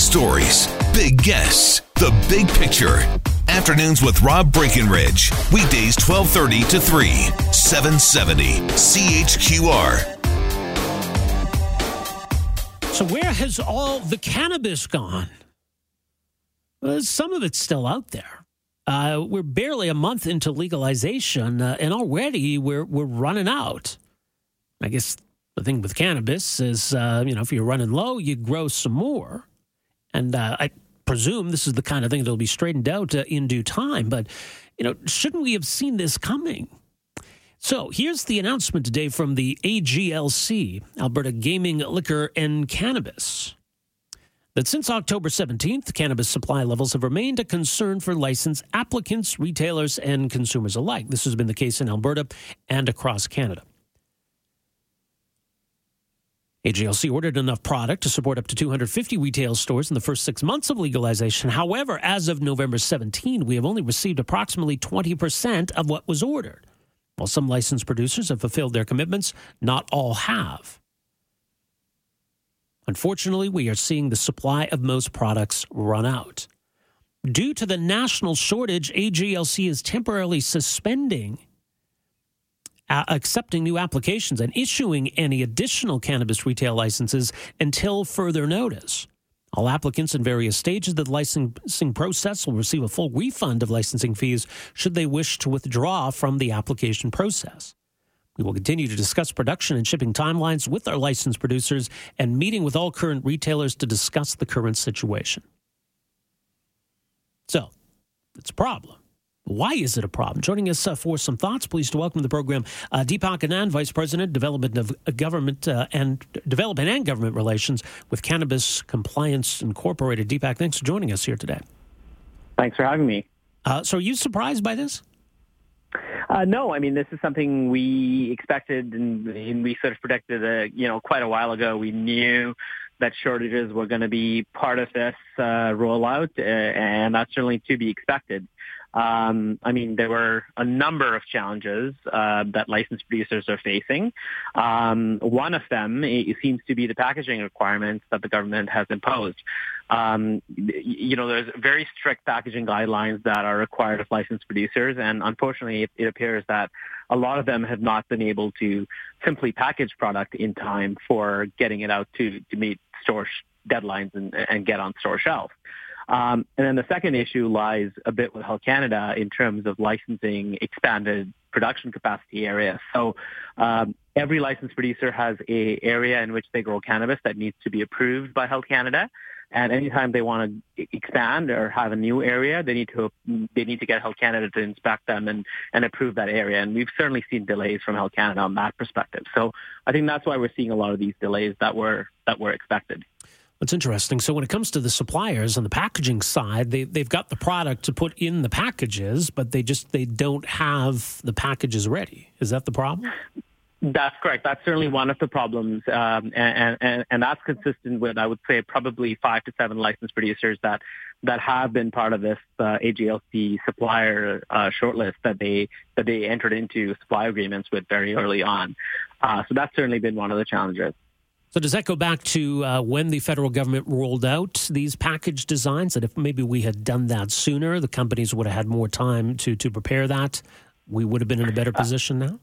stories, big guests, the big picture. Afternoons with Rob Breckenridge. Weekdays 1230 to 3, 770 CHQR. So, where has all the cannabis gone? Well, some of it's still out there. Uh, we're barely a month into legalization, uh, and already we're we're running out. I guess the thing with cannabis is, uh, you know, if you're running low, you grow some more, and uh, I presume this is the kind of thing that'll be straightened out uh, in due time. But you know, shouldn't we have seen this coming? So here's the announcement today from the AGLC, Alberta Gaming, Liquor, and Cannabis. That since October 17th, cannabis supply levels have remained a concern for license applicants, retailers, and consumers alike. This has been the case in Alberta and across Canada. AGLC ordered enough product to support up to 250 retail stores in the first six months of legalization. However, as of November 17, we have only received approximately 20% of what was ordered. While some licensed producers have fulfilled their commitments, not all have. Unfortunately, we are seeing the supply of most products run out. Due to the national shortage, AGLC is temporarily suspending accepting new applications and issuing any additional cannabis retail licenses until further notice. All applicants in various stages of the licensing process will receive a full refund of licensing fees should they wish to withdraw from the application process. We will continue to discuss production and shipping timelines with our licensed producers and meeting with all current retailers to discuss the current situation. So, it's a problem. Why is it a problem? Joining us uh, for some thoughts, please to welcome to the program uh, Deepak Anand, Vice President, Development of uh, Government uh, and Development and Government Relations with Cannabis Compliance Incorporated. Deepak, thanks for joining us here today. Thanks for having me. Uh, so, are you surprised by this? Uh, no, I mean this is something we expected and, and we sort of predicted, uh, you know, quite a while ago. We knew that shortages were going to be part of this uh, rollout, uh, and that's certainly to be expected. Um, I mean, there were a number of challenges uh, that licensed producers are facing. Um, one of them seems to be the packaging requirements that the government has imposed. Um, you know, there's very strict packaging guidelines that are required of licensed producers, and unfortunately, it, it appears that a lot of them have not been able to simply package product in time for getting it out to, to meet store deadlines and, and get on store shelves. Um, and then the second issue lies a bit with Health Canada in terms of licensing expanded production capacity areas. So um, every licensed producer has a area in which they grow cannabis that needs to be approved by Health Canada. And anytime they want to expand or have a new area, they need to they need to get Health Canada to inspect them and, and approve that area. And we've certainly seen delays from Health Canada on that perspective. So I think that's why we're seeing a lot of these delays that were that were expected. That's interesting. So when it comes to the suppliers on the packaging side, they they've got the product to put in the packages, but they just they don't have the packages ready. Is that the problem? That's correct. That's certainly one of the problems, um, and, and and that's consistent with I would say probably five to seven licensed producers that that have been part of this uh, AGLC supplier uh, shortlist that they that they entered into supply agreements with very early on. Uh, so that's certainly been one of the challenges. So does that go back to uh, when the federal government rolled out these package designs? That if maybe we had done that sooner, the companies would have had more time to to prepare that. We would have been in a better position now.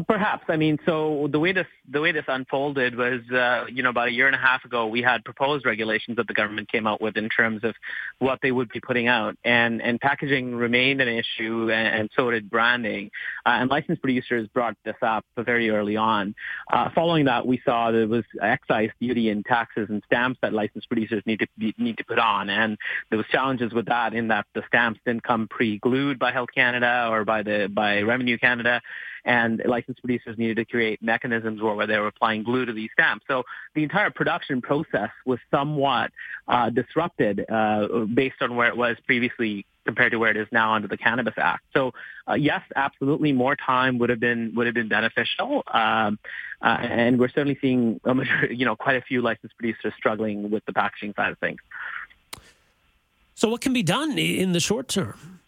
Perhaps. I mean, so the way this the way this unfolded was, uh, you know, about a year and a half ago, we had proposed regulations that the government came out with in terms of what they would be putting out, and and packaging remained an issue, and, and so did branding. Uh, and licensed producers brought this up very early on. Uh, following that, we saw there was excise duty and taxes and stamps that licensed producers need to be, need to put on, and there was challenges with that in that the stamps didn't come pre-glued by Health Canada or by the by Revenue Canada and licensed producers needed to create mechanisms where, they were applying glue to these stamps. So the entire production process was somewhat uh, disrupted uh, based on where it was previously compared to where it is now under the Cannabis Act. So uh, yes, absolutely, more time would have been would have been beneficial, um, uh, and we're certainly seeing you know quite a few licensed producers struggling with the packaging side of things. So what can be done in the short term?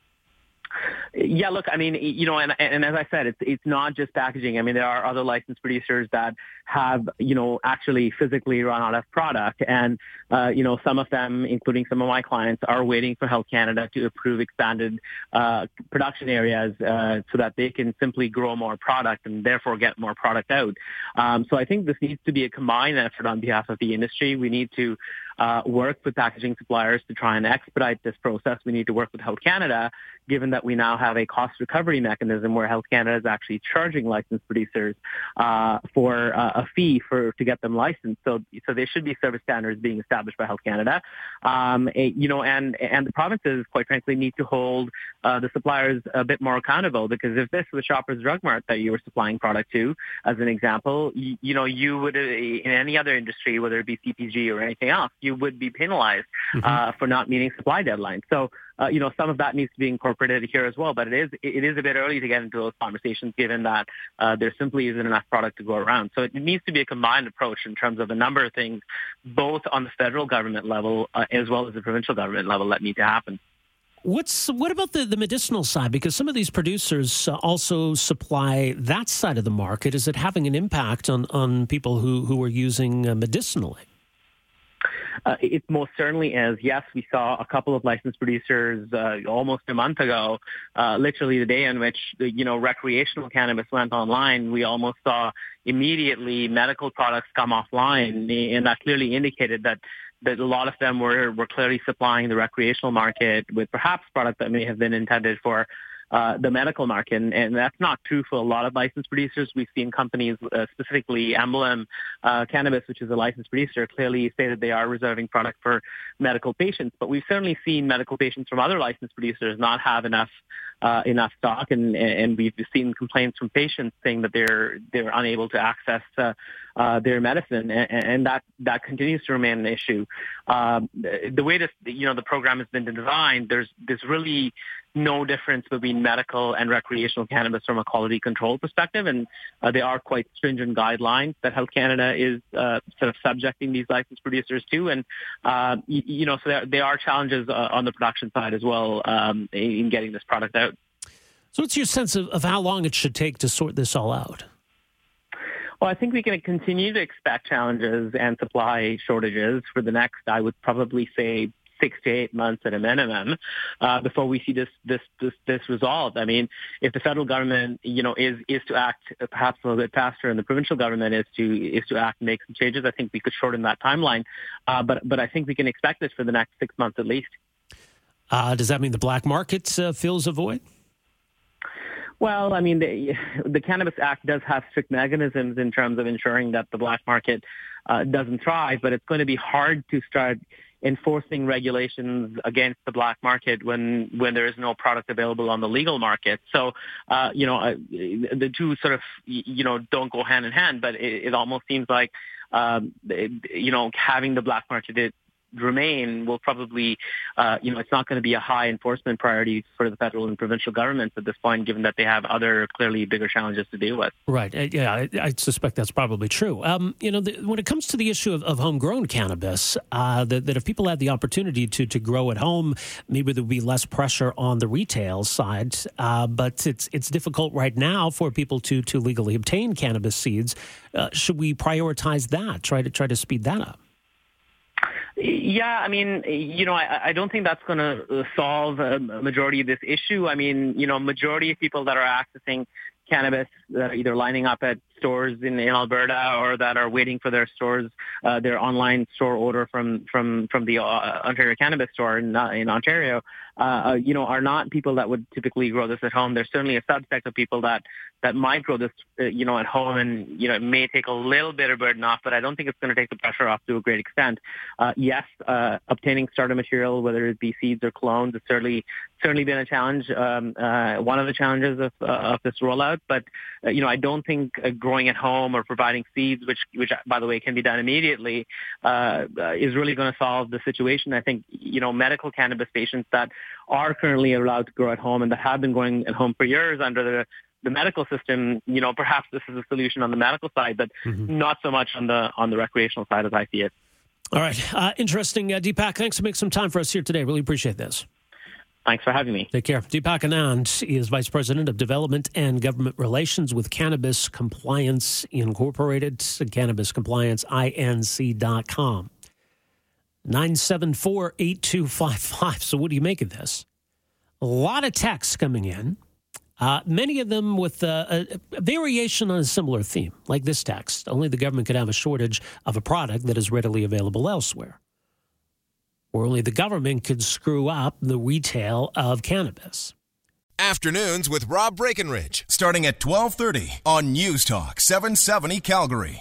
Yeah, look, I mean, you know, and, and as I said, it's it's not just packaging. I mean, there are other licensed producers that have, you know, actually physically run out of product. And, uh, you know, some of them, including some of my clients, are waiting for Health Canada to approve expanded uh, production areas uh, so that they can simply grow more product and therefore get more product out. Um, so I think this needs to be a combined effort on behalf of the industry. We need to uh, work with packaging suppliers to try and expedite this process. We need to work with Health Canada, given that we now have a cost recovery mechanism where Health Canada is actually charging licensed producers uh, for uh, a fee for to get them licensed. So, so there should be service standards being established by Health Canada. Um, you know, and and the provinces, quite frankly, need to hold uh, the suppliers a bit more accountable because if this was Shoppers Drug Mart that you were supplying product to, as an example, you, you know, you would in any other industry, whether it be CPG or anything else, you would be penalized mm-hmm. uh, for not meeting supply deadlines. So, uh, you know, some of that needs to be incorporated here as well. But it is it is a bit early to get into those conversations, given that uh, there simply isn't enough product to go around. So it needs to be a combined approach in terms of a number of things, both on the federal government level uh, as well as the provincial government level, that need to happen. What's what about the, the medicinal side? Because some of these producers uh, also supply that side of the market. Is it having an impact on, on people who, who are using uh, medicinally? Uh, it most certainly is. Yes, we saw a couple of licensed producers uh, almost a month ago, uh, literally the day in which you know recreational cannabis went online. We almost saw immediately medical products come offline, and that clearly indicated that that a lot of them were were clearly supplying the recreational market with perhaps product that may have been intended for uh, the medical market. And, and, that's not true for a lot of licensed producers. We've seen companies, uh, specifically Emblem uh, Cannabis, which is a licensed producer, clearly say that they are reserving product for medical patients. But we've certainly seen medical patients from other licensed producers not have enough uh, enough stock, and, and we've seen complaints from patients saying that they're they're unable to access uh, their medicine, and, and, that that continues to remain an issue. Um, the way this you know the program has been designed, there's there's really no difference between medical and recreational cannabis from a quality control perspective, and uh, they are quite stringent guidelines that Health Canada is uh, sort of subjecting these licensed producers to, and uh, you, you, know, so there, there are challenges uh, on the production side as well um, in getting this product out. So, what's your sense of, of how long it should take to sort this all out? Well, I think we can continue to expect challenges and supply shortages for the next, I would probably say, six to eight months at a minimum uh, before we see this, this this this resolved. I mean, if the federal government, you know, is is to act perhaps a little bit faster, and the provincial government is to is to act and make some changes, I think we could shorten that timeline. Uh, but but I think we can expect this for the next six months at least. Uh, does that mean the black market uh, fills a void? Well, I mean, the, the Cannabis Act does have strict mechanisms in terms of ensuring that the black market uh, doesn't thrive, but it's going to be hard to start enforcing regulations against the black market when when there is no product available on the legal market. So, uh, you know, uh, the two sort of you know don't go hand in hand, but it, it almost seems like um, you know having the black market remain will probably, uh, you know, it's not going to be a high enforcement priority for the federal and provincial governments at this point, given that they have other clearly bigger challenges to deal with. Right. Uh, yeah, I, I, suspect that's probably true. Um, you know, the, when it comes to the issue of, of homegrown cannabis, uh, that, that, if people had the opportunity to to grow at home, maybe there would be less pressure on the retail side. Uh, but it's it's difficult right now for people to to legally obtain cannabis seeds. Uh, should we prioritize that? Try to try to speed that up. Yeah, I mean, you know, I, I don't think that's going to uh, solve uh, a majority of this issue. I mean, you know, majority of people that are accessing cannabis that are either lining up at stores in, in Alberta or that are waiting for their stores, uh, their online store order from from from the uh, Ontario Cannabis Store in, uh, in Ontario, uh, uh, you know, are not people that would typically grow this at home. There's certainly a subset of people that that might grow this, uh, you know, at home, and you know, it may take a little bit of burden off, but I don't think it's going to take the pressure off to a great extent. yes, obtaining starter material, whether it be seeds or clones, has certainly certainly been a challenge. Um, one of the challenges of of this rollout, but you know, I don't think growing at home or providing seeds, which, which by the way can be done immediately, uh, uh, is really going to solve the situation. I think you know medical cannabis patients that are currently allowed to grow at home and that have been growing at home for years under the the medical system, you know, perhaps this is a solution on the medical side, but mm-hmm. not so much on the on the recreational side as I see it. All right, uh, interesting, uh, Deepak. Thanks for making some time for us here today. Really appreciate this. Thanks for having me. Take care. Deepak Anand is Vice President of Development and Government Relations with Cannabis Compliance Incorporated, cannabiscomplianceinc.com. 974 8255. So, what do you make of this? A lot of texts coming in, uh, many of them with uh, a, a, variation on a similar theme, like this text. Only the government could have a shortage of a product that is readily available elsewhere. Or only the government could screw up the retail of cannabis. Afternoons with Rob Breckenridge, starting at 1230 on News Talk 770 Calgary.